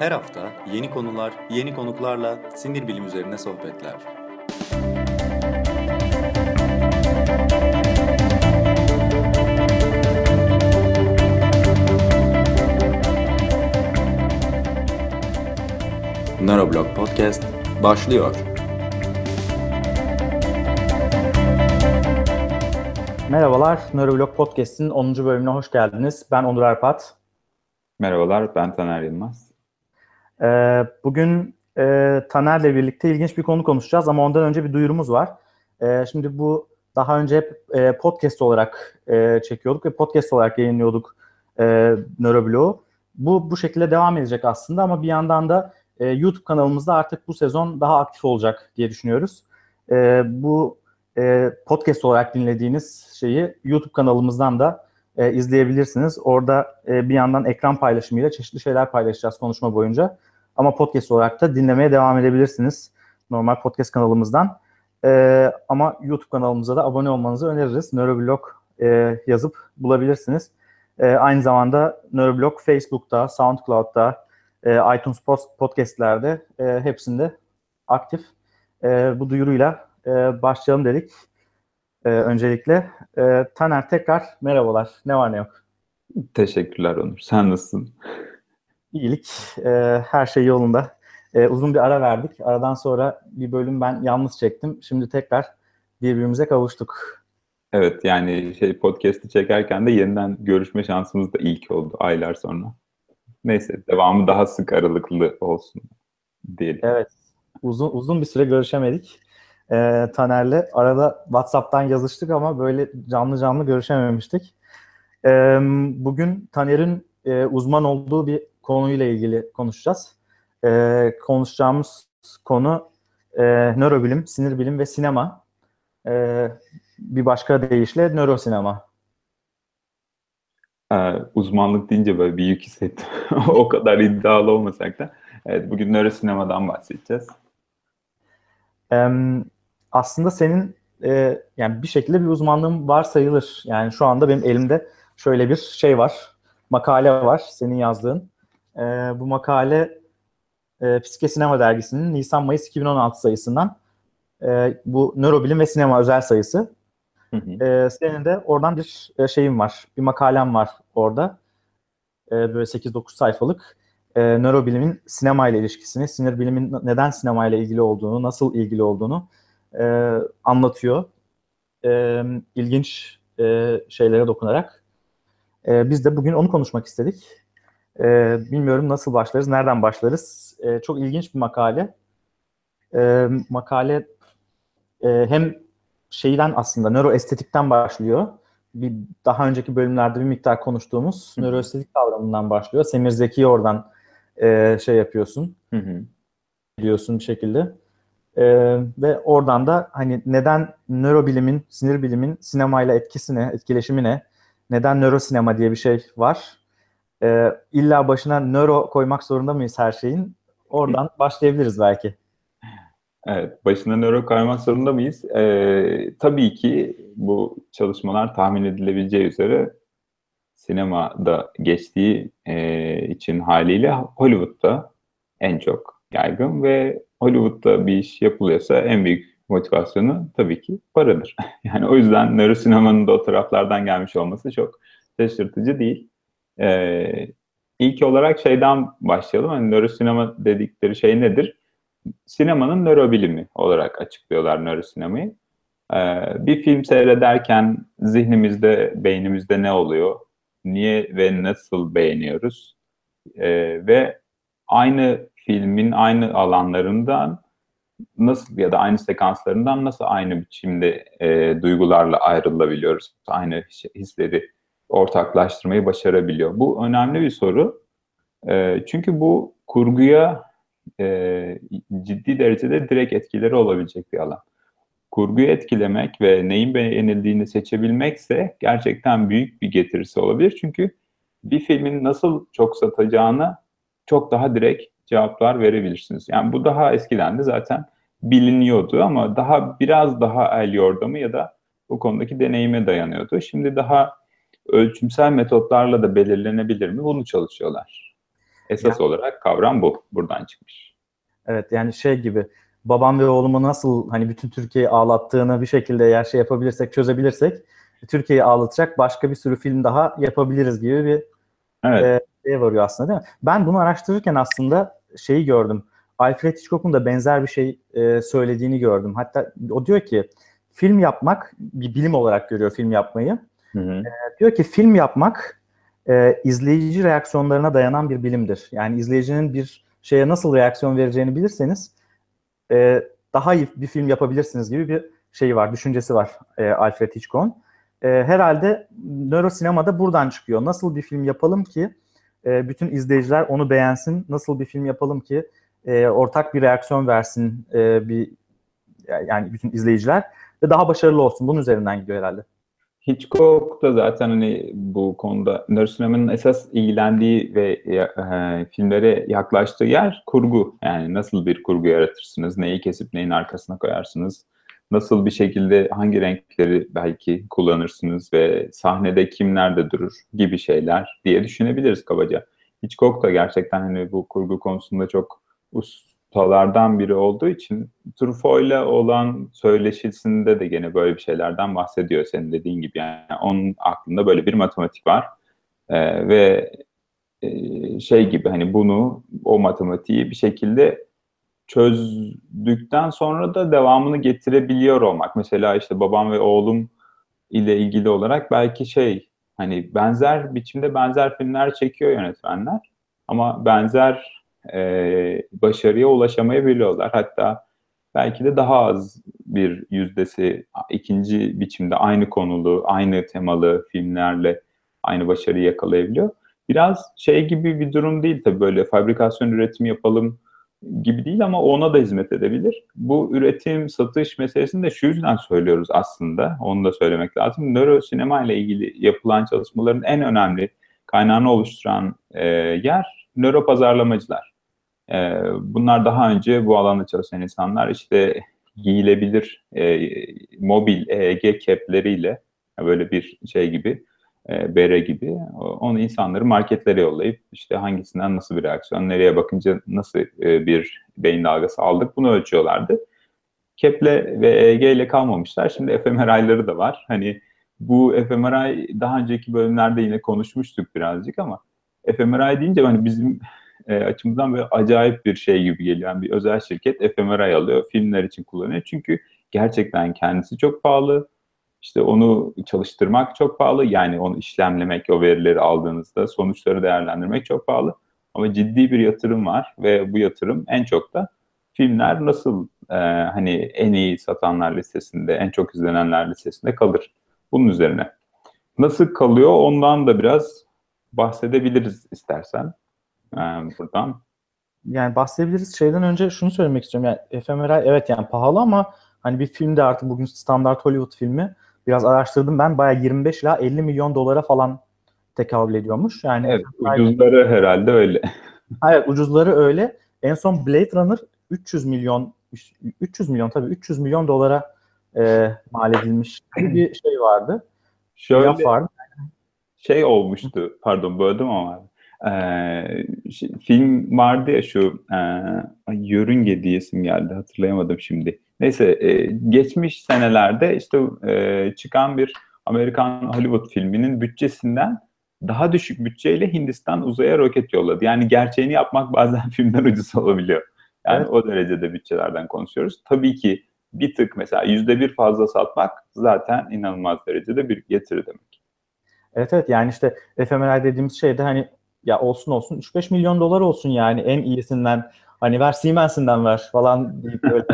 Her hafta yeni konular, yeni konuklarla sinir bilim üzerine sohbetler. Neuroblog Podcast başlıyor. Merhabalar, Neuroblog Podcast'in 10. bölümüne hoş geldiniz. Ben Onur Arpat. Merhabalar, ben Taner Yılmaz. Ee, bugün e, Taner'le birlikte ilginç bir konu konuşacağız ama ondan önce bir duyurumuz var. Ee, şimdi bu daha önce hep e, podcast olarak e, çekiyorduk ve podcast olarak yayınlıyorduk e, Neuroblog'u. Bu bu şekilde devam edecek aslında ama bir yandan da e, YouTube kanalımızda artık bu sezon daha aktif olacak diye düşünüyoruz. E, bu e, podcast olarak dinlediğiniz şeyi YouTube kanalımızdan da e, izleyebilirsiniz. Orada e, bir yandan ekran paylaşımıyla çeşitli şeyler paylaşacağız konuşma boyunca. Ama podcast olarak da dinlemeye devam edebilirsiniz normal podcast kanalımızdan. E, ama YouTube kanalımıza da abone olmanızı öneririz. Neuroblog e, yazıp bulabilirsiniz. E, aynı zamanda Neuroblog Facebook'ta, SoundCloud'da, e, iTunes podcastlerde e, hepsinde aktif. E, bu duyuruyla e, başlayalım dedik. E, öncelikle e, Taner tekrar merhabalar. Ne var ne yok? Teşekkürler Onur. Sen nasılsın? İyilik. E, her şey yolunda. E, uzun bir ara verdik. Aradan sonra bir bölüm ben yalnız çektim. Şimdi tekrar birbirimize kavuştuk. Evet yani şey podcast'i çekerken de yeniden görüşme şansımız da ilk oldu aylar sonra. Neyse devamı daha sık aralıklı olsun diyelim. Evet. Uzun uzun bir süre görüşemedik. E, Taner'le arada WhatsApp'tan yazıştık ama böyle canlı canlı görüşememiştik. E, bugün Taner'in e, uzman olduğu bir konuyla ilgili konuşacağız. E, konuşacağımız konu e, nörobilim, sinir bilim ve sinema. E, bir başka deyişle nörosinema. Ee, uzmanlık deyince böyle bir yük hissettim. o kadar iddialı olmasak da. Evet, bugün nörosinemadan bahsedeceğiz. Ee, aslında senin e, yani bir şekilde bir uzmanlığın var sayılır. Yani şu anda benim elimde şöyle bir şey var. Makale var senin yazdığın. E, bu makale e, Psike Sinema dergisinin Nisan-Mayıs 2016 sayısından e, bu nörobilim ve sinema özel sayısı. Hı hı. E, senin de oradan bir e, şeyim var. Bir makalem var orada. E, böyle 8-9 sayfalık. E, nörobilimin sinema ile ilişkisini, sinir bilimin neden sinema ile ilgili olduğunu, nasıl ilgili olduğunu e, anlatıyor. E, ilginç e, şeylere dokunarak. E, biz de bugün onu konuşmak istedik. E, bilmiyorum nasıl başlarız, nereden başlarız. E, çok ilginç bir makale. E, makale e, hem şeyden aslında nöroestetikten başlıyor. Bir daha önceki bölümlerde bir miktar konuştuğumuz hı nöroestetik kavramından başlıyor. Semir Zeki oradan e, şey yapıyorsun. Hı hı. Biliyorsun bir şekilde. E, ve oradan da hani neden nörobilimin, sinir bilimin sinemayla etkisine, etkileşimine, neden nörosinema diye bir şey var. E, illa başına nöro koymak zorunda mıyız her şeyin? Oradan başlayabiliriz belki. Evet, başına nöro koymak zorunda mıyız? Ee, tabii ki bu çalışmalar tahmin edilebileceği üzere sinemada geçtiği e, için haliyle Hollywood'da en çok yaygın ve Hollywood'da bir iş yapılıyorsa en büyük motivasyonu tabii ki paradır. Yani o yüzden nörosinemanın da o taraflardan gelmiş olması çok şaşırtıcı değil. Ee, ilk olarak şeyden başlayalım. Hani nörosinema dedikleri şey nedir? Sinemanın nörobilimi olarak açıklıyorlar nörosinemayı. Ee, bir film seyrederken zihnimizde, beynimizde ne oluyor? Niye ve nasıl beğeniyoruz? Ee, ve aynı filmin aynı alanlarından nasıl ya da aynı sekanslarından nasıl aynı biçimde e, duygularla ayrılabiliyoruz? Aynı hisleri ortaklaştırmayı başarabiliyor. Bu önemli bir soru. E, çünkü bu kurguya e, ciddi derecede direkt etkileri olabilecek bir alan. Kurguyu etkilemek ve neyin beğenildiğini seçebilmekse gerçekten büyük bir getirisi olabilir. Çünkü bir filmin nasıl çok satacağını çok daha direkt cevaplar verebilirsiniz. Yani bu daha eskiden de zaten biliniyordu ama daha biraz daha el yordamı ya da bu konudaki deneyime dayanıyordu. Şimdi daha ölçümsel metotlarla da belirlenebilir mi? Bunu çalışıyorlar. esas Yani- olarak kavram bu. Buradan çıkmış. Evet yani şey gibi babam ve oğlumu nasıl hani bütün Türkiye'yi ağlattığını bir şekilde eğer şey yapabilirsek, çözebilirsek Türkiye'yi ağlatacak başka bir sürü film daha yapabiliriz gibi bir Evet. Ee, şeye varıyor aslında değil mi? Ben bunu araştırırken aslında şeyi gördüm. Alfred Hitchcock'un da benzer bir şey e, söylediğini gördüm. Hatta o diyor ki film yapmak bir bilim olarak görüyor film yapmayı. Hı hı. Diyor ki film yapmak e, izleyici reaksiyonlarına dayanan bir bilimdir. Yani izleyicinin bir şeye nasıl reaksiyon vereceğini bilirseniz e, daha iyi bir film yapabilirsiniz gibi bir şey var, düşüncesi var e, Alfred Hitchcock'un. E, herhalde nörosinema da buradan çıkıyor. Nasıl bir film yapalım ki e, bütün izleyiciler onu beğensin? Nasıl bir film yapalım ki e, ortak bir reaksiyon versin e, bir yani bütün izleyiciler ve daha başarılı olsun. Bunun üzerinden gidiyor herhalde. Hitchcock da zaten hani bu konuda nörosinemanın esas ilgilendiği ve e, filmlere yaklaştığı yer kurgu. Yani nasıl bir kurgu yaratırsınız, neyi kesip neyin arkasına koyarsınız, nasıl bir şekilde hangi renkleri belki kullanırsınız ve sahnede kim nerede durur gibi şeyler diye düşünebiliriz kabaca. Hitchcock da gerçekten hani bu kurgu konusunda çok ustalardan biri olduğu için Truffaut'la olan söyleşisinde de gene böyle bir şeylerden bahsediyor senin dediğin gibi. Yani onun aklında böyle bir matematik var Ee, ve e, şey gibi hani bunu o matematiği bir şekilde çözdükten sonra da devamını getirebiliyor olmak. Mesela işte babam ve oğlum ile ilgili olarak belki şey hani benzer biçimde benzer filmler çekiyor yönetmenler ama benzer e, başarıya ulaşamayabiliyorlar. Hatta belki de daha az bir yüzdesi ikinci biçimde aynı konulu, aynı temalı filmlerle aynı başarıyı yakalayabiliyor. Biraz şey gibi bir durum değil tabii böyle fabrikasyon üretim yapalım gibi değil ama ona da hizmet edebilir. Bu üretim, satış meselesini de şu yüzden söylüyoruz aslında. Onu da söylemek lazım. Nörosinema ile ilgili yapılan çalışmaların en önemli kaynağını oluşturan e, yer nöropazarlamacılar. E, bunlar daha önce bu alanda çalışan insanlar işte giyilebilir e, mobil EEG kepleriyle böyle bir şey gibi e, bere gibi onu insanları marketlere yollayıp işte hangisinden nasıl bir reaksiyon, nereye bakınca nasıl e, bir beyin dalgası aldık bunu ölçüyorlardı. Keple ve EEG ile kalmamışlar. Şimdi fMRI'ları da var. Hani bu fMRI daha önceki bölümlerde yine konuşmuştuk birazcık ama fMRI deyince hani bizim e, açımızdan böyle acayip bir şey gibi geliyor. Yani bir özel şirket fMRI alıyor, filmler için kullanıyor. Çünkü gerçekten kendisi çok pahalı. İşte onu çalıştırmak çok pahalı. Yani onu işlemlemek, o verileri aldığınızda sonuçları değerlendirmek çok pahalı. Ama ciddi bir yatırım var ve bu yatırım en çok da filmler nasıl e, hani en iyi satanlar listesinde, en çok izlenenler listesinde kalır. Bunun üzerine. Nasıl kalıyor ondan da biraz bahsedebiliriz istersen e, buradan. Yani bahsedebiliriz. Şeyden önce şunu söylemek istiyorum. Yani fMRI evet yani pahalı ama hani bir filmde artık bugün standart Hollywood filmi biraz araştırdım ben bayağı 25 ila 50 milyon dolara falan tekabül ediyormuş. Yani evet, ucuzları herhalde öyle. Evet ucuzları öyle. En son Blade Runner 300 milyon 300 milyon tabii 300 milyon dolara e, mal edilmiş bir şey vardı. Şöyle Laf vardı. şey olmuştu pardon böldüm ama ee, şey, film vardı ya şu e, Yörünge diye isim geldi hatırlayamadım şimdi. Neyse e, geçmiş senelerde işte e, çıkan bir Amerikan Hollywood filminin bütçesinden daha düşük bütçeyle Hindistan uzaya roket yolladı. Yani gerçeğini yapmak bazen filmden ucuz olabiliyor. Yani Evet. o derecede bütçelerden konuşuyoruz. Tabii ki bir tık mesela yüzde bir fazla satmak zaten inanılmaz derecede bir getiri demek. Evet evet yani işte fMRI dediğimiz şey de hani ya olsun olsun 3-5 milyon dolar olsun yani en iyisinden hani ver Siemens'inden ver falan deyip böyle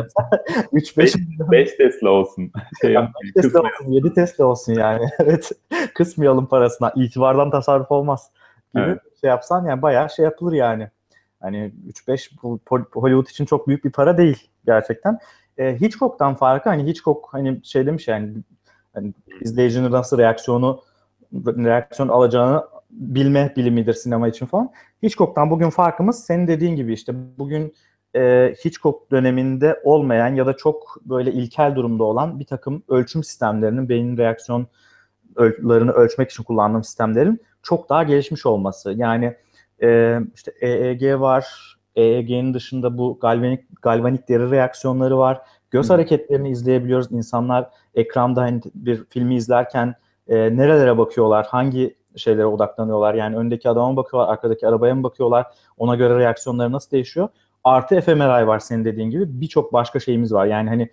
3-5 milyon 5 Tesla olsun. Şey yapmayın, Tesla kısmayın. olsun 7 Tesla olsun yani evet kısmayalım parasına itibardan tasarruf olmaz gibi Evet. şey yapsan yani bayağı şey yapılır yani. Hani 3-5 bu Pol- Hollywood için çok büyük bir para değil gerçekten. Ee, Hitchcock'tan farkı hani Hitchcock hani şey demiş yani hani izleyicinin nasıl reaksiyonu reaksiyon alacağını bilme bilimidir sinema için falan. Hitchcock'tan bugün farkımız senin dediğin gibi işte bugün e, Hitchcock döneminde olmayan ya da çok böyle ilkel durumda olan bir takım ölçüm sistemlerinin beynin reaksiyonlarını ölçmek için kullandığım sistemlerin çok daha gelişmiş olması. Yani E, işte EEG var. EEG'nin dışında bu galvanik galvanik deri reaksiyonları var. Göz hareketlerini izleyebiliyoruz. İnsanlar ekranda hani bir filmi izlerken e, nerelere bakıyorlar, hangi şeylere odaklanıyorlar. Yani öndeki adama bakıyorlar, arkadaki arabaya mı bakıyorlar? Ona göre reaksiyonları nasıl değişiyor? Artı fMRI var senin dediğin gibi. Birçok başka şeyimiz var. Yani hani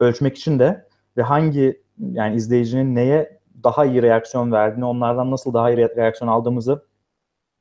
ölçmek için de ve hangi yani izleyicinin neye daha iyi reaksiyon verdiğini, onlardan nasıl daha iyi reaksiyon aldığımızı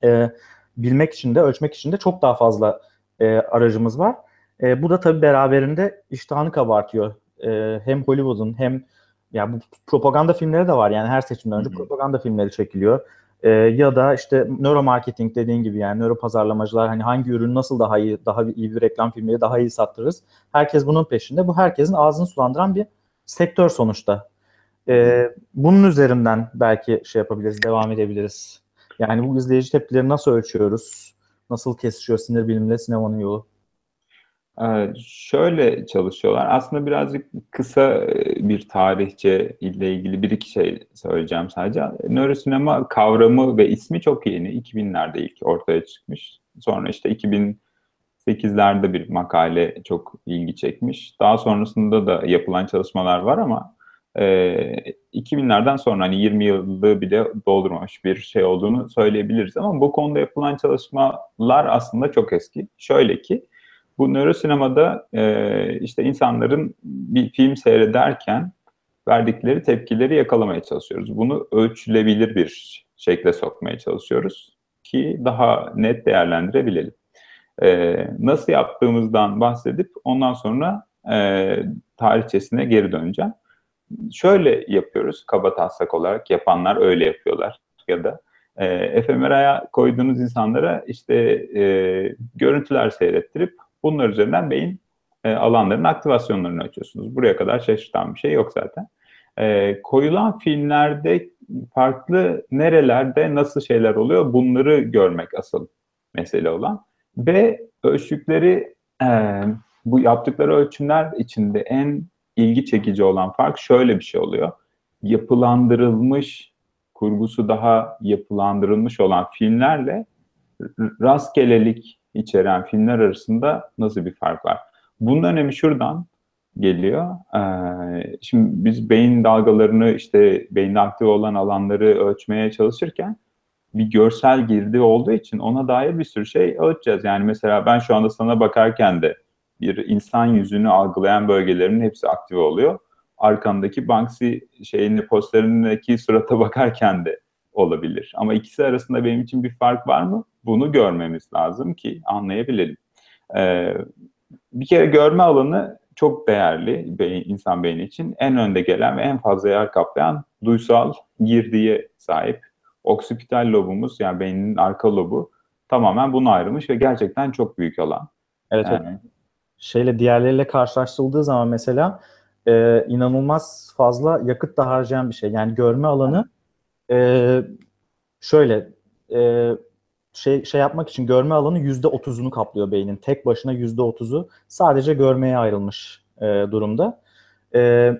e, bilmek için de, ölçmek için de çok daha fazla e, aracımız var. E, bu da tabii beraberinde iştahını kabartıyor. E, hem Hollywood'un hem ya bu propaganda filmleri de var yani her seçimden önce Hı-hı. propaganda filmleri çekiliyor. E, ya da işte nöromarketing dediğin gibi yani nöro pazarlamacılar hani hangi ürün nasıl daha iyi daha iyi bir reklam filmleri daha iyi sattırırız. Herkes bunun peşinde. Bu herkesin ağzını sulandıran bir sektör sonuçta. E, bunun üzerinden belki şey yapabiliriz, devam edebiliriz. Yani bu izleyici tepkileri nasıl ölçüyoruz? Nasıl kesişiyor sinir bilimle sinemanın yolu? Ee, şöyle çalışıyorlar. Aslında birazcık kısa e, bir tarihçe ile ilgili bir iki şey söyleyeceğim sadece. Nörosinema kavramı ve ismi çok yeni. 2000'lerde ilk ortaya çıkmış. Sonra işte 2008'lerde bir makale çok ilgi çekmiş. Daha sonrasında da yapılan çalışmalar var ama e, 2000'lerden sonra hani 20 yıllığı bile doldurmamış bir şey olduğunu söyleyebiliriz. Ama bu konuda yapılan çalışmalar aslında çok eski. Şöyle ki bu nörosinemada e, işte insanların bir film seyrederken verdikleri tepkileri yakalamaya çalışıyoruz. Bunu ölçülebilir bir şekle sokmaya çalışıyoruz ki daha net değerlendirebilelim. E, nasıl yaptığımızdan bahsedip ondan sonra e, tarihçesine geri döneceğim. Şöyle yapıyoruz kaba taslak olarak yapanlar öyle yapıyorlar ya da e, fMRI'ya koyduğunuz insanlara işte e, görüntüler seyrettirip Bunlar üzerinden beyin e, alanlarının aktivasyonlarını açıyorsunuz. Buraya kadar şaşırtan bir şey yok zaten. E, koyulan filmlerde farklı nerelerde nasıl şeyler oluyor bunları görmek asıl mesele olan. Ve ölçtükleri e, bu yaptıkları ölçümler içinde en ilgi çekici olan fark şöyle bir şey oluyor. Yapılandırılmış, kurgusu daha yapılandırılmış olan filmlerle rastgelelik içeren filmler arasında nasıl bir fark var? Bunun önemi şuradan geliyor. Ee, şimdi biz beyin dalgalarını işte beyinde aktif olan alanları ölçmeye çalışırken bir görsel girdi olduğu için ona dair bir sürü şey ölçeceğiz. Yani mesela ben şu anda sana bakarken de bir insan yüzünü algılayan bölgelerimin hepsi aktif oluyor. Arkandaki Banksy şeyini posterindeki surata bakarken de olabilir. Ama ikisi arasında benim için bir fark var mı? Bunu görmemiz lazım ki anlayabilelim. Ee, bir kere görme alanı çok değerli beyin, insan beyni için. En önde gelen ve en fazla yer kaplayan duysal girdiye sahip. Oksipital lobumuz yani beynin arka lobu tamamen bunu ayrılmış ve gerçekten çok büyük alan. Evet, yani, evet. Şeyle diğerleriyle karşılaştırıldığı zaman mesela e, inanılmaz fazla yakıt da harcayan bir şey. Yani görme alanı e, şöyle e, şey şey yapmak için görme alanı yüzde otuzunu kaplıyor beynin. Tek başına yüzde otuzu sadece görmeye ayrılmış e, durumda. E,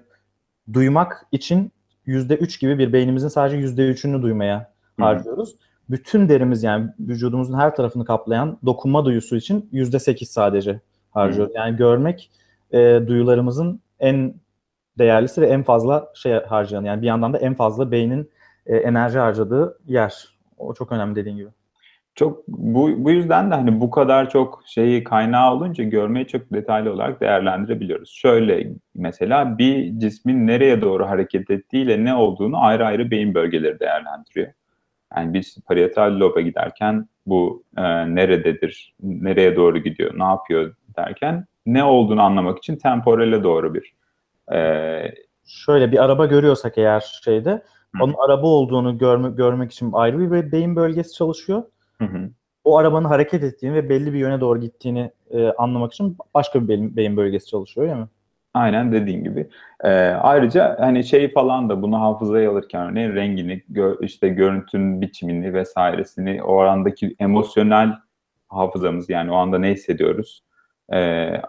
duymak için yüzde üç gibi bir beynimizin sadece yüzde üçünü duymaya harcıyoruz. Hı. Bütün derimiz yani vücudumuzun her tarafını kaplayan dokunma duyusu için yüzde sekiz sadece harcıyoruz. Hı. Yani görmek e, duyularımızın en değerlisi ve en fazla şey harcayan yani bir yandan da en fazla beynin e, enerji harcadığı yer. O çok önemli dediğin gibi. Çok bu, bu yüzden de hani bu kadar çok şeyi kaynağı olunca görmeyi çok detaylı olarak değerlendirebiliyoruz. Şöyle mesela bir cismin nereye doğru hareket ettiğiyle ne olduğunu ayrı ayrı beyin bölgeleri değerlendiriyor. Yani biz parietal loba giderken bu e, nerededir, nereye doğru gidiyor, ne yapıyor derken ne olduğunu anlamak için temporale doğru bir e, Şöyle bir araba görüyorsak eğer şeyde onun araba olduğunu görme, görmek için ayrı bir beyin bölgesi çalışıyor. Hı hı. O arabanın hareket ettiğini ve belli bir yöne doğru gittiğini e, anlamak için başka bir beyin, beyin bölgesi çalışıyor değil mi? Aynen dediğin gibi. Ee, ayrıca hani şey falan da bunu hafızaya alırken örneğin rengini, gö işte görüntünün biçimini vesairesini, o andaki emosyonel hafızamız yani o anda ne hissediyoruz? e,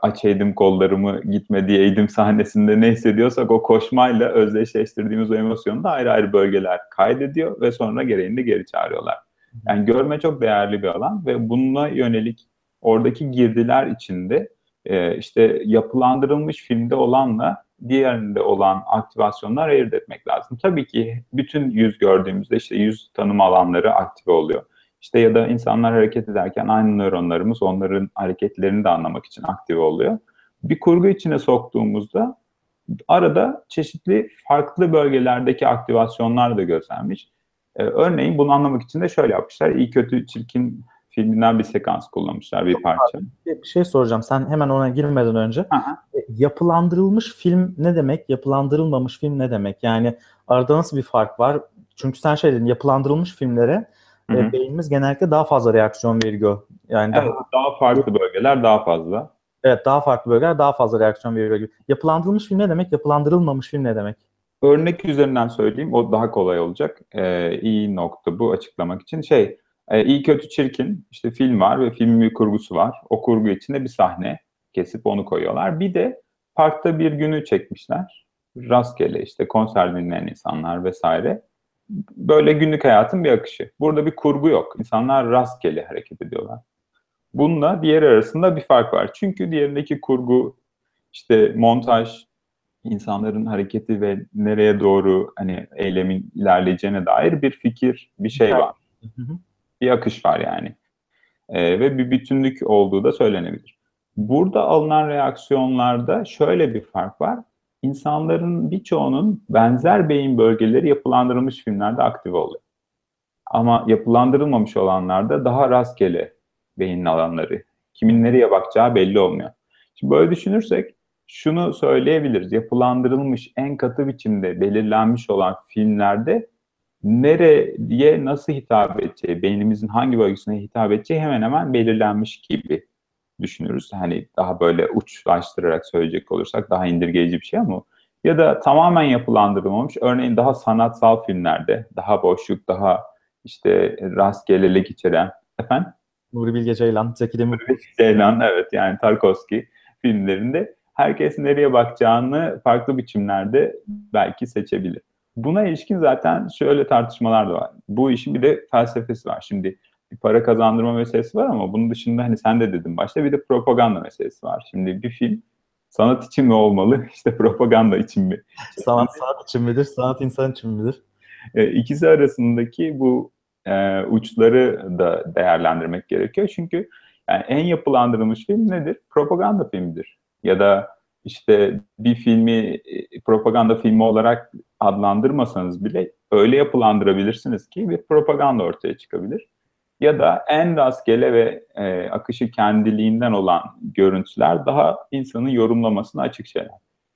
aç eğdim kollarımı gitme diye eğdim sahnesinde ne hissediyorsak o koşmayla özdeşleştirdiğimiz o emosyonu da ayrı ayrı bölgeler kaydediyor ve sonra gereğini geri çağırıyorlar. Yani görme çok değerli bir alan ve bununla yönelik oradaki girdiler içinde e, işte yapılandırılmış filmde olanla diğerinde olan aktivasyonlar ayırt etmek lazım. Tabii ki bütün yüz gördüğümüzde işte yüz tanıma alanları aktive oluyor. İşte ya da insanlar hareket ederken aynı nöronlarımız onların hareketlerini de anlamak için aktive oluyor. Bir kurgu içine soktuğumuzda arada çeşitli farklı bölgelerdeki aktivasyonlar da gözlenmiş. Ee, örneğin bunu anlamak için de şöyle yapmışlar. İyi kötü çirkin filminden bir sekans kullanmışlar, bir parça. Bir şey soracağım. Sen hemen ona girmeden önce. Aha. E, Yapılandırılmış film ne demek? Yapılandırılmamış film ne demek? Yani arada nasıl bir fark var? Çünkü sen şey dedin, yapılandırılmış filmlere Hı hı. e, beynimiz genellikle daha fazla reaksiyon veriyor. Yani Evet, daha, daha farklı bölgeler daha fazla. evet daha farklı bölgeler daha fazla reaksiyon veriyor. Yapılandırılmış film ne demek? Yapılandırılmamış film ne demek? Örnek üzerinden söyleyeyim, o daha kolay olacak. Ee, iyi nokta bu açıklamak için. Şey, e, iyi kötü çirkin, işte film var ve filmin bir kurgusu var. O kurgu içinde bir sahne kesip onu koyuyorlar. Bir de parkta bir günü çekmişler. Rastgele işte konser dinleyen insanlar vesaire. Böyle günlük hayatın bir akışı. Burada bir kurgu yok. İnsanlar rastgele hareket ediyorlar. Bununla diğer arasında bir fark var. Çünkü diğerindeki kurgu, işte montaj, insanların hareketi ve nereye doğru hani eylemin ilerleyeceğine dair bir fikir, bir şey var. Hı hı. Bir akış var yani. Ee, ve bir bütünlük olduğu da söylenebilir. Burada alınan reaksiyonlarda şöyle bir fark var. İnsanların birçoğunun benzer beyin bölgeleri yapılandırılmış filmlerde aktive oluyor. Ama yapılandırılmamış olanlarda daha rastgele beyin alanları. Kimin nereye bakacağı belli olmuyor. Şimdi böyle düşünürsek şunu söyleyebiliriz. Yapılandırılmış en katı biçimde belirlenmiş olan filmlerde nereye nasıl hitap edeceği, beynimizin hangi bölgesine hitap edeceği hemen hemen belirlenmiş gibi düşünürüz. Hani daha böyle uçlaştırarak söyleyecek olursak daha indirgeyici bir şey ama ya da tamamen yapılandırılmamış. Örneğin daha sanatsal filmlerde, daha boşluk, daha işte rastgelelik içeren efendim Nuri Bilge Ceylan, Zeki Demirkubuz. Ceylan evet yani Tarkovski filmlerinde herkes nereye bakacağını farklı biçimlerde belki seçebilir. Buna ilişkin zaten şöyle tartışmalar da var. Bu işin bir de felsefesi var. Şimdi bir para kazandırma meselesi var ama bunun dışında hani sen de dedin başta bir de propaganda meselesi var. Şimdi bir film sanat için mi olmalı, işte propaganda için mi? Sanat sanat için midir, sanat insan için midir? E, ikisi arasındaki bu e, uçları da değerlendirmek gerekiyor. Çünkü yani en yapılandırılmış film nedir? Propaganda filmidir. Ya da işte bir filmi e, propaganda filmi olarak adlandırmasanız bile öyle yapılandırabilirsiniz ki bir propaganda ortaya çıkabilir. Ya da en rastgele ve e, akışı kendiliğinden olan görüntüler daha insanın yorumlamasına açık şeyler.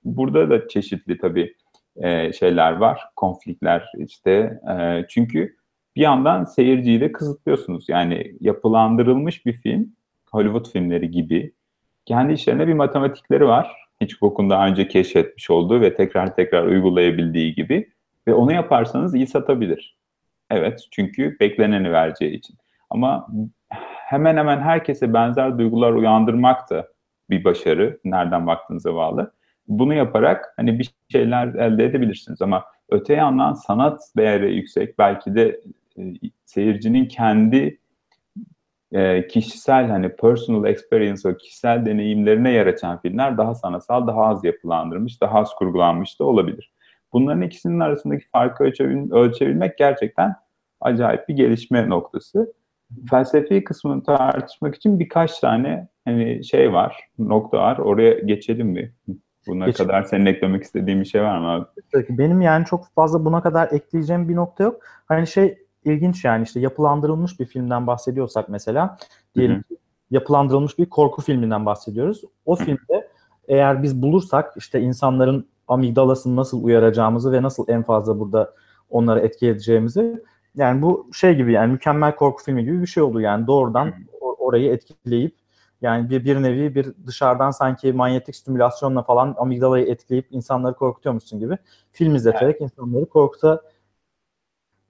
Burada da çeşitli tabii e, şeyler var, konflikler işte. E, çünkü bir yandan seyirciyi de kısıtlıyorsunuz. Yani yapılandırılmış bir film, Hollywood filmleri gibi kendi işlerine bir matematikleri var. Hitchcock'un daha önce keşfetmiş olduğu ve tekrar tekrar uygulayabildiği gibi ve onu yaparsanız iyi satabilir. Evet, çünkü bekleneni vereceği için. Ama hemen hemen herkese benzer duygular uyandırmak da bir başarı. Nereden baktığınıza bağlı. Bunu yaparak hani bir şeyler elde edebilirsiniz ama öte yandan sanat değeri yüksek belki de e, seyircinin kendi e, kişisel hani personal experience o kişisel deneyimlerine yer açan filmler daha sanatsal, daha az yapılandırmış, daha az kurgulanmış da olabilir. Bunların ikisinin arasındaki farkı ölçebil ölçebilmek gerçekten acayip bir gelişme noktası. Felsefi kısmını tartışmak için birkaç tane hani şey var, nokta var. Oraya geçelim mi? Buna Geçelim. kadar senin eklemek istediğin bir şey var mı abi? Benim yani çok fazla buna kadar ekleyeceğim bir nokta yok. Hani şey ilginç yani işte yapılandırılmış bir filmden bahsediyorsak mesela diyelim Hı hı. ki yapılandırılmış bir korku filminden bahsediyoruz. O filmde eğer biz bulursak işte insanların amigdalasını nasıl uyaracağımızı ve nasıl en fazla burada onları etki edeceğimizi yani bu şey gibi yani mükemmel korku filmi gibi bir şey oldu yani doğrudan Hı. o- orayı etkileyip yani bir, bir nevi bir dışarıdan sanki manyetik stimülasyonla falan amigdalayı etkileyip insanları korkutuyormuşsun gibi film izleterek insanları korkuta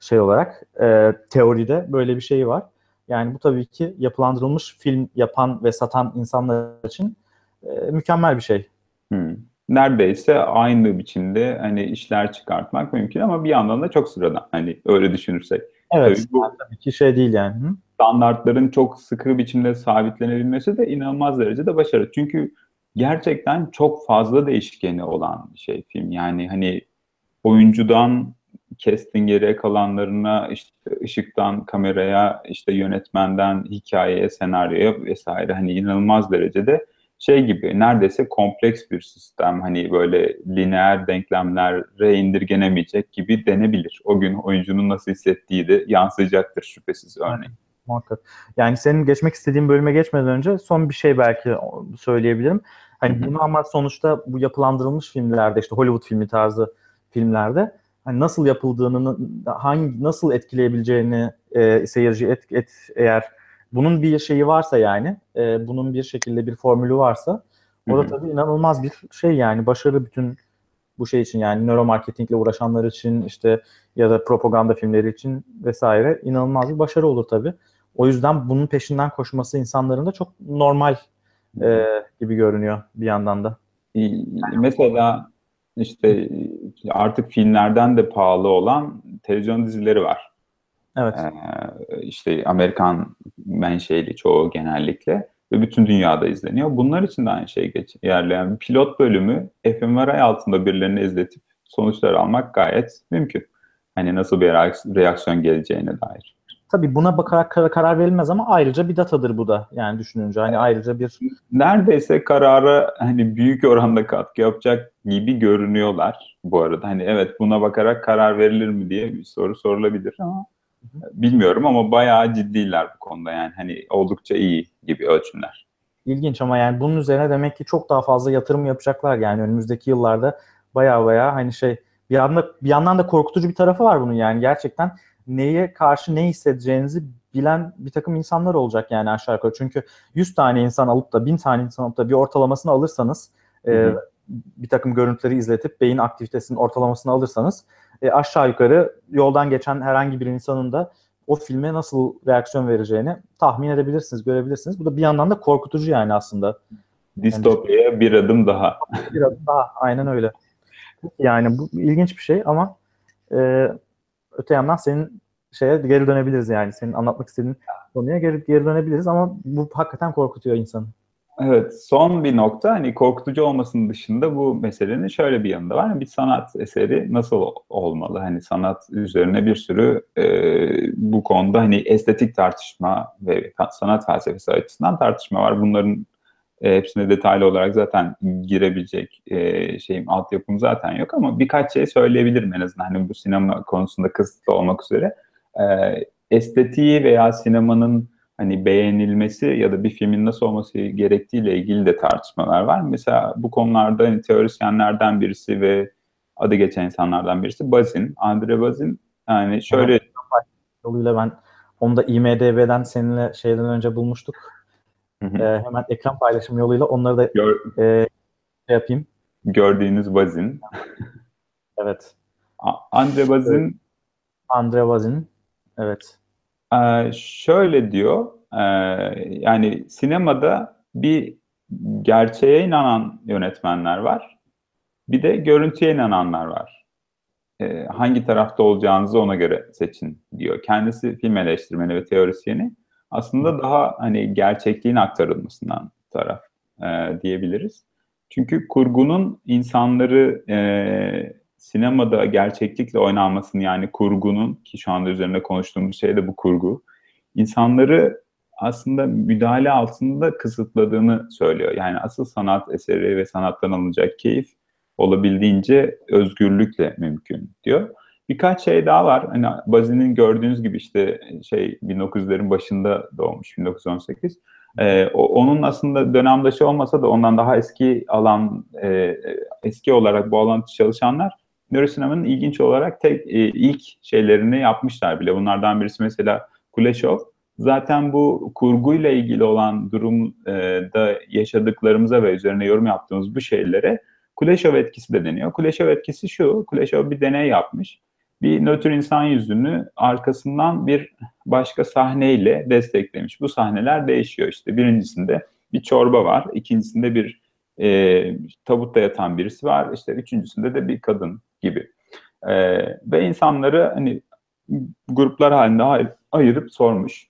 şey olarak e, teoride böyle bir şey var. Yani bu tabii ki yapılandırılmış film yapan ve satan insanlar için e, mükemmel bir şey. Hmm. Neredeyse aynı biçimde hani işler çıkartmak mümkün ama bir yandan da çok sıradan hani öyle düşünürsek. Evet, Tabii bu- tabii ki şey değil yani. Hı? standartların çok sıkı biçimde sabitlenebilmesi de inanılmaz derecede başarı. Çünkü gerçekten çok fazla değişkeni olan bir şey film. Yani hani oyuncudan casting'e kalanlarına işte ışıktan kameraya işte yönetmenden hikayeye senaryoya vesaire hani inanılmaz derecede şey gibi neredeyse kompleks bir sistem hani böyle lineer denklemlere indirgenemeyecek gibi denebilir. O gün oyuncunun nasıl hissettiği de yansıyacaktır şüphesiz örneğin. Muhakkak. Yani senin geçmek istediğin bölüme geçmeden önce son bir şey belki söyleyebilirim. Hani bunu ama sonuçta bu yapılandırılmış filmlerde işte Hollywood filmi tarzı filmlerde hani nasıl yapıldığını, hangi nasıl etkileyebileceğini e, seyirci et, et eğer bunun bir şeyi varsa yani e, bunun bir şekilde bir formülü varsa o da tabii inanılmaz bir şey yani başarı bütün bu şey için yani nöromarketingle uğraşanlar için işte ya da propaganda filmleri için vesaire inanılmaz bir başarı olur tabii. O yüzden bunun peşinden koşması insanların da çok normal e, gibi görünüyor bir yandan da. Ee, Mesela işte artık filmlerden de pahalı olan televizyon dizileri var. Evet. Ee, işte Amerikan menşeli çoğu genellikle ve bütün dünyada izleniyor. Bunlar için de aynı şey geç yerleyen bir pilot bölümü fMRI altında birilerini izletip sonuçlar almak gayet mümkün. Hani nasıl bir reaks- reaksiyon geleceğine dair. Tabii buna bakarak kar- karar verilmez ama ayrıca bir datadır bu da yani düşününce hani ayrıca bir Neredeyse karara hani büyük oranda katkı yapacak gibi görünüyorlar bu arada. Hani evet buna bakarak karar verilir mi diye bir soru sorulabilir ama bilmiyorum ama bayağı ciddiler bu konuda yani hani oldukça iyi gibi ölçümler. ilginç ama yani bunun üzerine demek ki çok daha fazla yatırım yapacaklar yani önümüzdeki yıllarda baya baya hani şey bir yandan bir yandan da korkutucu bir tarafı var bunun yani gerçekten neye karşı ne hissedeceğinizi bilen bir takım insanlar olacak yani aşağı yukarı. Çünkü 100 tane insan alıp da 1000 tane insan alıp da bir ortalamasını alırsanız Hı e, hı. Bir takım görüntüleri izletip beyin aktivitesinin ortalamasını alırsanız e, aşağı yukarı yoldan geçen herhangi bir insanın da o filme nasıl reaksiyon vereceğini tahmin edebilirsiniz, görebilirsiniz. Bu da bir yandan da korkutucu yani aslında. Distopya'ya bir adım daha. Bir adım daha aynen öyle. Yani bu ilginç bir şey ama e, öte yandan senin şeye geri dönebiliriz yani. Senin anlatmak istediğin konuya geri, geri dönebiliriz ama bu hakikaten korkutuyor insanı. Evet, son bir nokta hani korkutucu olmasının dışında bu meselenin şöyle bir yanı da var. Bir sanat eseri nasıl olmalı? Hani sanat üzerine bir sürü e, bu konuda hani estetik tartışma ve sanat felsefesi açısından tartışma var. Bunların e, hepsine detaylı olarak zaten girebilecek e, şeyim altyapım zaten yok ama birkaç şey söyleyebilirim en azından hani bu sinema konusunda kısıtlı olmak üzere. E, estetiği veya sinemanın hani beğenilmesi ya da bir filmin nasıl olması gerektiğiyle ilgili de tartışmalar var. Mesela bu konularda hani teorisyenlerden birisi ve adı geçen insanlardan birisi Bazin. Andre Bazin yani şöyle Yoluyla ben onu da IMDB'den seninle şeyden önce bulmuştuk. Hı hı. E, hemen ekran paylaşım yoluyla onları da gör, e, şey yapayım. gördüğünüz Bazin. Evet. Andre Bazin Andre Bazin. Evet. Ee, şöyle diyor, e, yani sinemada bir gerçeğe inanan yönetmenler var, bir de görüntüye inananlar var. Ee, hangi tarafta olacağınızı ona göre seçin diyor. Kendisi film eleştirmeni ve teorisyeni aslında daha hani gerçekliğin aktarılmasından taraf e, diyebiliriz. Çünkü kurgunun insanları e, sinemada gerçeklikle oynanmasını yani kurgunun ki şu anda üzerinde konuştuğumuz şey de bu kurgu insanları aslında müdahale altında kısıtladığını söylüyor. Yani asıl sanat eseri ve sanattan alınacak keyif olabildiğince özgürlükle mümkün diyor. Birkaç şey daha var. Hani Bazin'in gördüğünüz gibi işte şey 1900'lerin başında doğmuş 1918. Ee, onun aslında dönemdaşı olmasa da ondan daha eski alan e, eski olarak bu alanda çalışanlar nörosinemanın ilginç olarak tek e, ilk şeylerini yapmışlar bile. Bunlardan birisi mesela Kuleshov. Zaten bu kurguyla ilgili olan durumda yaşadıklarımıza ve üzerine yorum yaptığımız bu şeylere Kuleshov etkisi de deniyor. Kuleshov etkisi şu, Kuleshov bir deney yapmış. Bir nötr insan yüzünü arkasından bir başka sahneyle desteklemiş. Bu sahneler değişiyor işte. Birincisinde bir çorba var, ikincisinde bir e, tabutta yatan birisi var, işte üçüncüsünde de bir kadın gibi. E, ve insanları hani gruplar halinde ay- ayırıp sormuş.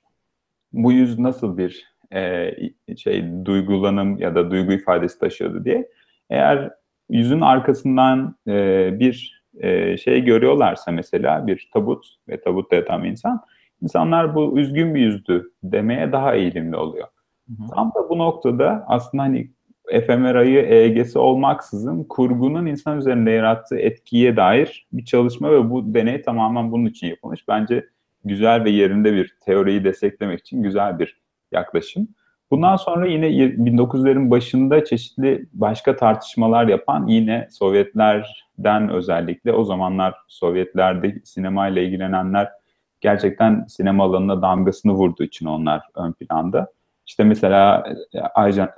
Bu yüz nasıl bir e, şey duygulanım ya da duygu ifadesi taşıyordu diye. Eğer yüzün arkasından e, bir e, şey görüyorlarsa mesela bir tabut ve tabutta yatan bir insan, insanlar bu üzgün bir yüzdü demeye daha eğilimli oluyor. Hı hı. Tam da bu noktada aslında hani efemerayı EEG'si olmaksızın kurgunun insan üzerinde yarattığı etkiye dair bir çalışma ve bu deney tamamen bunun için yapılmış. Bence güzel ve yerinde bir teoriyi desteklemek için güzel bir yaklaşım. Bundan sonra yine 1900'lerin başında çeşitli başka tartışmalar yapan yine Sovyetlerden özellikle o zamanlar Sovyetlerde sinemayla ilgilenenler gerçekten sinema alanına damgasını vurduğu için onlar ön planda. İşte mesela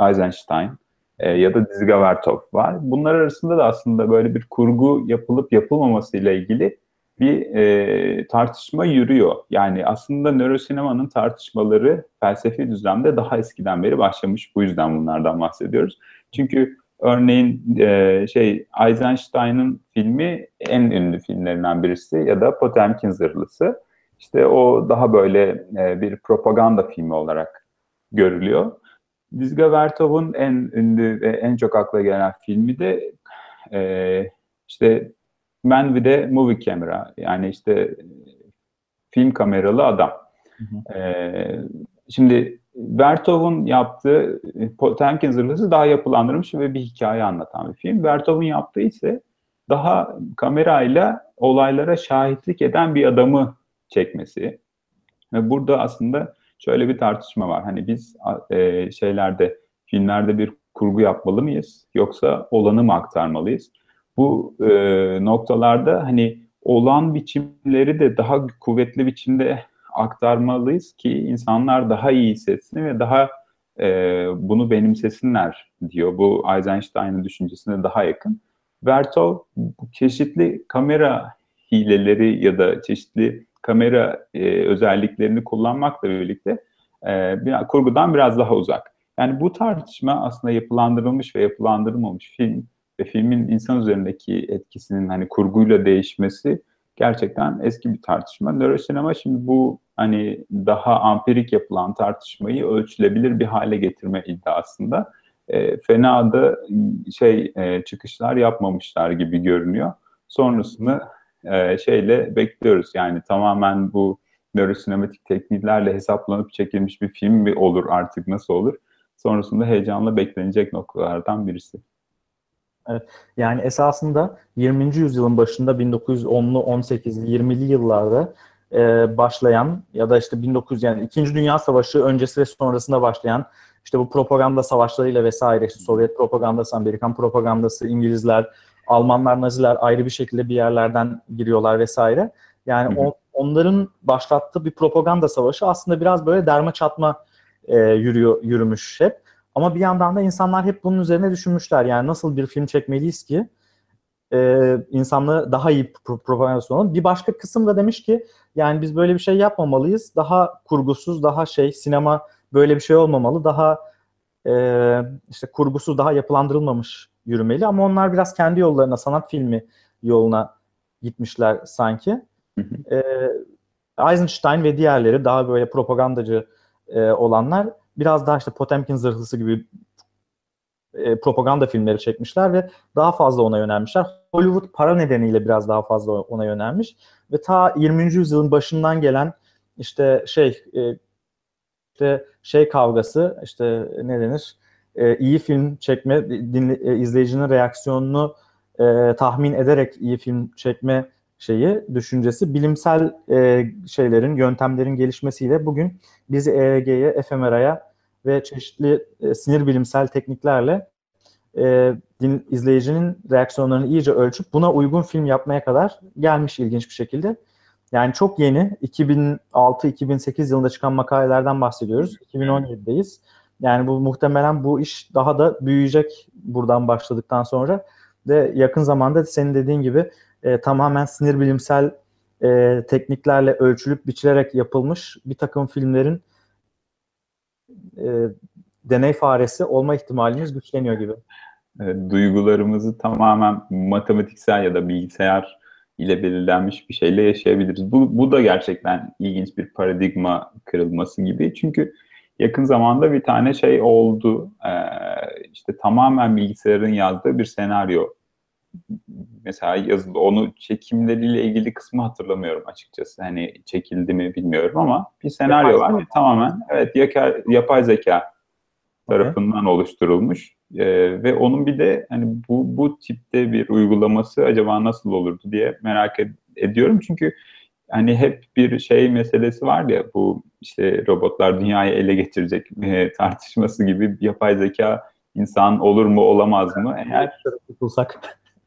Eisenstein e, ya da Dizga Vertov var. Bunlar arasında da aslında böyle bir kurgu yapılıp yapılmaması ile ilgili bir e, tartışma yürüyor. Yani aslında nörosinemanın tartışmaları felsefi düzlemde daha eskiden beri başlamış. Bu yüzden bunlardan bahsediyoruz. Çünkü örneğin e, şey Eisenstein'ın filmi en ünlü filmlerinden birisi ya da Potemkin Zırhlısı. İşte o daha böyle e, bir propaganda filmi olarak görülüyor. Dizga Vertov'un en ünlü ve en çok akla gelen filmi de e, işte Man with a Movie Camera yani işte film kameralı adam. Hı hı. E, şimdi Vertov'un yaptığı Potemkin Zırhlısı daha yapılandırmış ve bir hikaye anlatan bir film. Vertov'un yaptığı ise daha kamerayla olaylara şahitlik eden bir adamı çekmesi. Ve burada aslında şöyle bir tartışma var. Hani biz e, şeylerde, filmlerde bir kurgu yapmalı mıyız? Yoksa olanı mı aktarmalıyız? Bu e, noktalarda hani olan biçimleri de daha kuvvetli biçimde aktarmalıyız ki insanlar daha iyi hissetsin ve daha e, bunu benimsesinler diyor. Bu Eisenstein'ın düşüncesine daha yakın. Vertov çeşitli kamera hileleri ya da çeşitli kamera e, özelliklerini kullanmakla birlikte e, bir, kurgudan biraz daha uzak. Yani bu tartışma aslında yapılandırılmış ve yapılandırılmamış film ve filmin insan üzerindeki etkisinin hani kurguyla değişmesi gerçekten eski bir tartışma. Nörosinema şimdi bu hani daha ampirik yapılan tartışmayı ölçülebilir bir hale getirme iddiasında. E, fena da şey e, çıkışlar yapmamışlar gibi görünüyor. Sonrasını e, şeyle bekliyoruz. Yani tamamen bu nörosinematik tekniklerle hesaplanıp çekilmiş bir film mi olur artık nasıl olur? Sonrasında heyecanla beklenecek noktalardan birisi. Evet. Yani esasında 20. yüzyılın başında 1910'lu, 18'li, 20'li yıllarda e, başlayan ya da işte 1900 yani 2. Dünya Savaşı öncesi ve sonrasında başlayan işte bu propaganda savaşlarıyla vesaire işte Sovyet propagandası, Amerikan propagandası, İngilizler, Almanlar, Naziler ayrı bir şekilde bir yerlerden giriyorlar vesaire. Yani on, onların başlattığı bir propaganda savaşı aslında biraz böyle derme çatma e, yürüyor yürümüş hep. Ama bir yandan da insanlar hep bunun üzerine düşünmüşler. Yani nasıl bir film çekmeliyiz ki e, insanlığı daha iyi propaganda sunalım. Bir başka kısım da demiş ki yani biz böyle bir şey yapmamalıyız. Daha kurgusuz, daha şey sinema böyle bir şey olmamalı. Daha e, işte kurgusuz, daha yapılandırılmamış yürümeli. Ama onlar biraz kendi yollarına, sanat filmi yoluna gitmişler sanki. e, Eisenstein ve diğerleri daha böyle propagandacı e, olanlar biraz daha işte Potemkin zırhlısı gibi e, propaganda filmleri çekmişler ve daha fazla ona yönelmişler. Hollywood para nedeniyle biraz daha fazla ona yönelmiş ve ta 20. yüzyılın başından gelen işte şey e, işte şey kavgası işte ne denir e, iyi film çekme dinle, e, izleyicinin reaksiyonunu e, tahmin ederek iyi film çekme şeyi düşüncesi bilimsel e, şeylerin yöntemlerin gelişmesiyle bugün bizi EEG'ye, efemeraya ve çeşitli e, sinir bilimsel tekniklerle e, din, izleyicinin reaksiyonlarını iyice ölçüp buna uygun film yapmaya kadar gelmiş ilginç bir şekilde. Yani çok yeni 2006-2008 yılında çıkan makalelerden bahsediyoruz. 2017'deyiz. Yani bu muhtemelen bu iş daha da büyüyecek buradan başladıktan sonra ve yakın zamanda senin dediğin gibi e, tamamen sinir bilimsel e, tekniklerle ölçülüp biçilerek yapılmış bir takım filmlerin e, deney faresi olma ihtimalimiz güçleniyor gibi. Duygularımızı tamamen matematiksel ya da bilgisayar ile belirlenmiş bir şeyle yaşayabiliriz. Bu, bu da gerçekten ilginç bir paradigma kırılması gibi. Çünkü yakın zamanda bir tane şey oldu. Ee, işte tamamen bilgisayarın yazdığı bir senaryo. Mesela yazılı, onu çekimleriyle ilgili kısmı hatırlamıyorum açıkçası. Hani çekildi mi bilmiyorum ama bir senaryo Yapay var tamamen evet yapay zeka tarafından oluşturulmuş. Ee, ve onun bir de hani bu bu tipte bir uygulaması acaba nasıl olurdu diye merak ed- ediyorum. Çünkü hani hep bir şey meselesi var ya bu işte robotlar dünyayı ele geçirecek e, tartışması gibi yapay zeka insan olur mu olamaz mı? Eğer tutulsak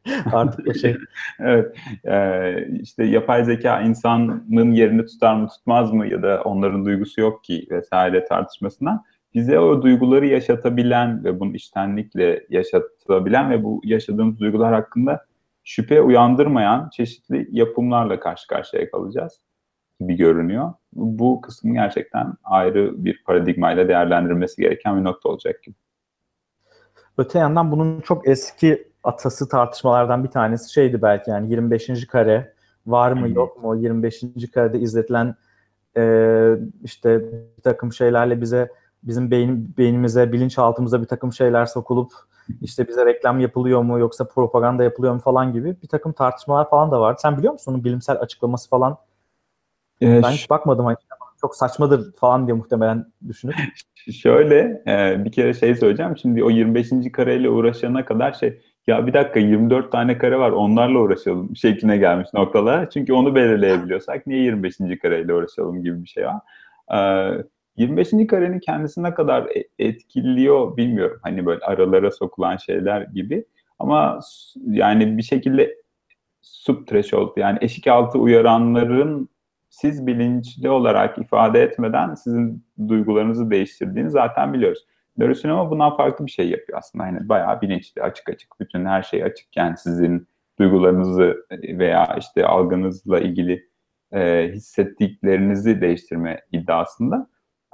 artık o şey evet e, işte yapay zeka insanın yerini tutar mı tutmaz mı ya da onların duygusu yok ki vesaire tartışmasından bize o duyguları yaşatabilen ve bunu içtenlikle yaşatabilen ve bu yaşadığımız duygular hakkında şüphe uyandırmayan çeşitli yapımlarla karşı karşıya kalacağız gibi görünüyor. Bu kısmı gerçekten ayrı bir paradigmayla değerlendirilmesi gereken bir nokta olacak gibi. Öte yandan bunun çok eski atası tartışmalardan bir tanesi şeydi belki yani 25. kare var mı yok mu? 25. karede izletilen e, işte bir takım şeylerle bize bizim beyin, beynimize, bilinçaltımıza bir takım şeyler sokulup işte bize reklam yapılıyor mu yoksa propaganda yapılıyor mu falan gibi bir takım tartışmalar falan da vardı. Sen biliyor musun onun bilimsel açıklaması falan? Ee, ben hiç bakmadım hani çok saçmadır falan diye muhtemelen düşünüp. Şöyle e, bir kere şey söyleyeceğim. Şimdi o 25. kareyle uğraşana kadar şey ya bir dakika 24 tane kare var onlarla uğraşalım şekline gelmiş noktalar. Çünkü onu belirleyebiliyorsak niye 25. kareyle uğraşalım gibi bir şey var. Ee, 25. karenin kendisi ne kadar e, etkiliyor bilmiyorum. Hani böyle aralara sokulan şeyler gibi. Ama yani bir şekilde sub threshold yani eşik altı uyaranların siz bilinçli olarak ifade etmeden sizin duygularınızı değiştirdiğini zaten biliyoruz. Nörosinema bundan farklı bir şey yapıyor aslında. Yani bayağı bilinçli, açık açık, bütün her şey açık. Yani sizin duygularınızı veya işte algınızla ilgili e, hissettiklerinizi değiştirme iddiasında.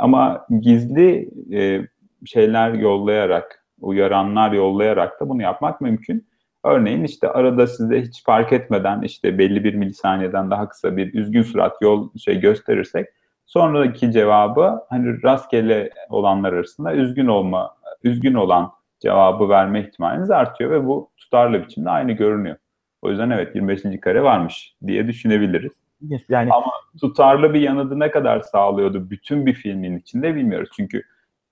Ama gizli e, şeyler yollayarak, uyaranlar yollayarak da bunu yapmak mümkün. Örneğin işte arada size hiç fark etmeden işte belli bir milisaniyeden daha kısa bir üzgün surat yol şey gösterirsek sonraki cevabı hani rastgele olanlar arasında üzgün olma, üzgün olan cevabı verme ihtimaliniz artıyor ve bu tutarlı biçimde aynı görünüyor. O yüzden evet 25. kare varmış diye düşünebiliriz. Yani ama tutarlı bir yanıtı ne kadar sağlıyordu bütün bir filmin içinde bilmiyoruz. Çünkü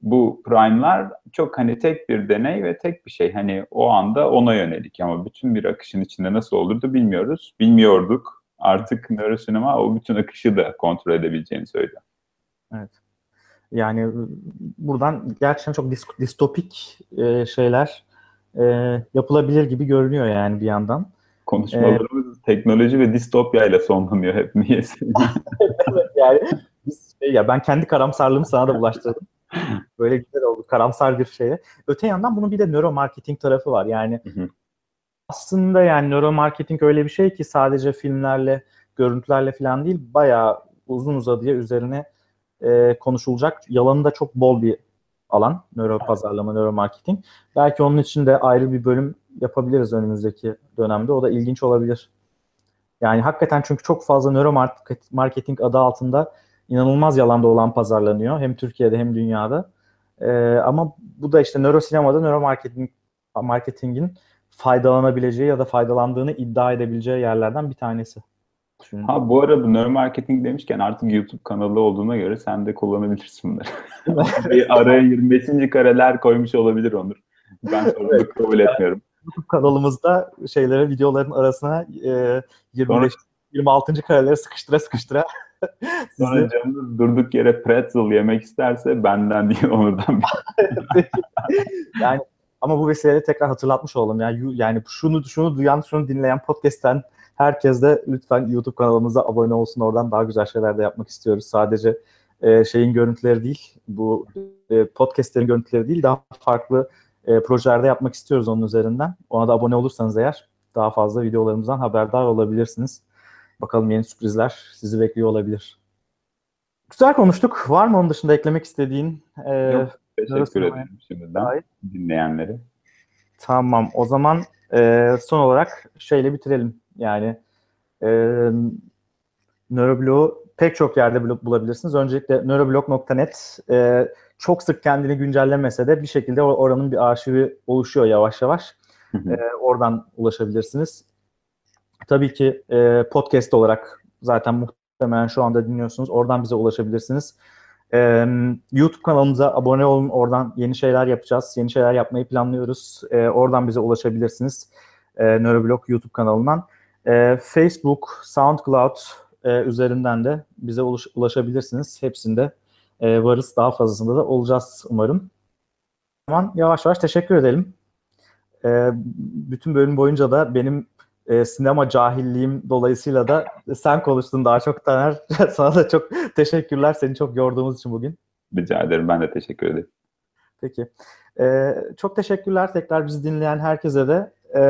bu prime'lar çok hani tek bir deney ve tek bir şey. Hani o anda ona yönelik ama bütün bir akışın içinde nasıl olurdu bilmiyoruz. Bilmiyorduk. Artık nörosinema o bütün akışı da kontrol edebileceğini söylüyor. Evet. Yani buradan gerçekten çok distopik e, şeyler e, yapılabilir gibi görünüyor yani bir yandan. Konuşmalarımız teknoloji ve distopya ile sonlanıyor hep niyeyse. evet yani biz şey ya ben kendi karamsarlığımı sana da bulaştırdım. Böyle güzel oldu karamsar bir şeye. Öte yandan bunun bir de nöromarketing tarafı var. Yani hı hı. aslında yani nöromarketing öyle bir şey ki sadece filmlerle, görüntülerle falan değil bayağı uzun uzadıya üzerine e, konuşulacak. Yalanı da çok bol bir alan. Nöro pazarlama, nöro marketing. Belki onun için de ayrı bir bölüm yapabiliriz önümüzdeki dönemde. O da ilginç olabilir. Yani hakikaten çünkü çok fazla nöro marketing adı altında inanılmaz yalan olan pazarlanıyor. Hem Türkiye'de hem dünyada. Ee, ama bu da işte nörosinemada nöro marketing marketingin faydalanabileceği ya da faydalandığını iddia edebileceği yerlerden bir tanesi. Ha bu arada nöromarketing demişken artık YouTube kanalı olduğuna göre sen de kullanabilirsin bunları. bir araya 25. kareler koymuş olabilir Onur. Ben sorumluluk kabul etmiyorum. YouTube kanalımızda şeylere videoların arasına e, 25 Sonra... 26. kareleri sıkıştıra sıkıştıra Sonra canınız durduk yere pretzel yemek isterse benden değil Onur'dan. yani ama bu vesileyle tekrar hatırlatmış olalım. Yani, yani şunu şunu duyan, şunu dinleyen podcast'ten Herkes de lütfen YouTube kanalımıza abone olsun. Oradan daha güzel şeyler de yapmak istiyoruz. Sadece e, şeyin görüntüleri değil, bu e, podcastlerin görüntüleri değil, daha farklı e, projelerde yapmak istiyoruz onun üzerinden. Ona da abone olursanız eğer daha fazla videolarımızdan haberdar olabilirsiniz. Bakalım yeni sürprizler sizi bekliyor olabilir. Güzel konuştuk. Var mı onun dışında eklemek istediğin? E, Yok, teşekkür ederim şimdiden dinleyenleri. Tamam. O zaman e, son olarak şeyle bitirelim. Yani E, Nöroblog'u pek çok yerde bulabilirsiniz. Öncelikle nöroblog.net e, çok sık kendini güncellemese de bir şekilde oranın bir arşivi oluşuyor yavaş yavaş. e, oradan ulaşabilirsiniz. Tabii ki e, podcast olarak zaten muhtemelen şu anda dinliyorsunuz. Oradan bize ulaşabilirsiniz. E, YouTube kanalımıza abone olun. Oradan yeni şeyler yapacağız. Yeni şeyler yapmayı planlıyoruz. E, oradan bize ulaşabilirsiniz. E, Neuroblog YouTube kanalından. E, Facebook, SoundCloud e, üzerinden de bize ulaş, ulaşabilirsiniz. Hepsinde e, varız. Daha fazlasında da olacağız umarım. O zaman yavaş yavaş teşekkür edelim. E, bütün bölüm boyunca da benim e, sinema cahilliğim dolayısıyla da sen konuştun daha çok Taner. Sana da çok teşekkürler. Seni çok yorduğumuz için bugün. Rica ederim. Ben de teşekkür ederim. Peki. E, çok teşekkürler tekrar bizi dinleyen herkese de. E,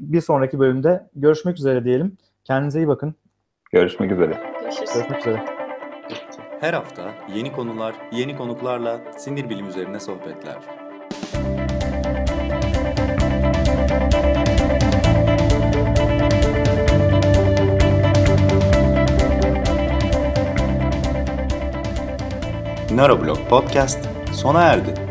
bir sonraki bölümde görüşmek üzere diyelim. Kendinize iyi bakın. Görüşmek üzere. Görüşürüz. Görüşmek üzere. Her hafta yeni konular, yeni konuklarla sinir bilim üzerine sohbetler. Neuroblog Podcast sona erdi.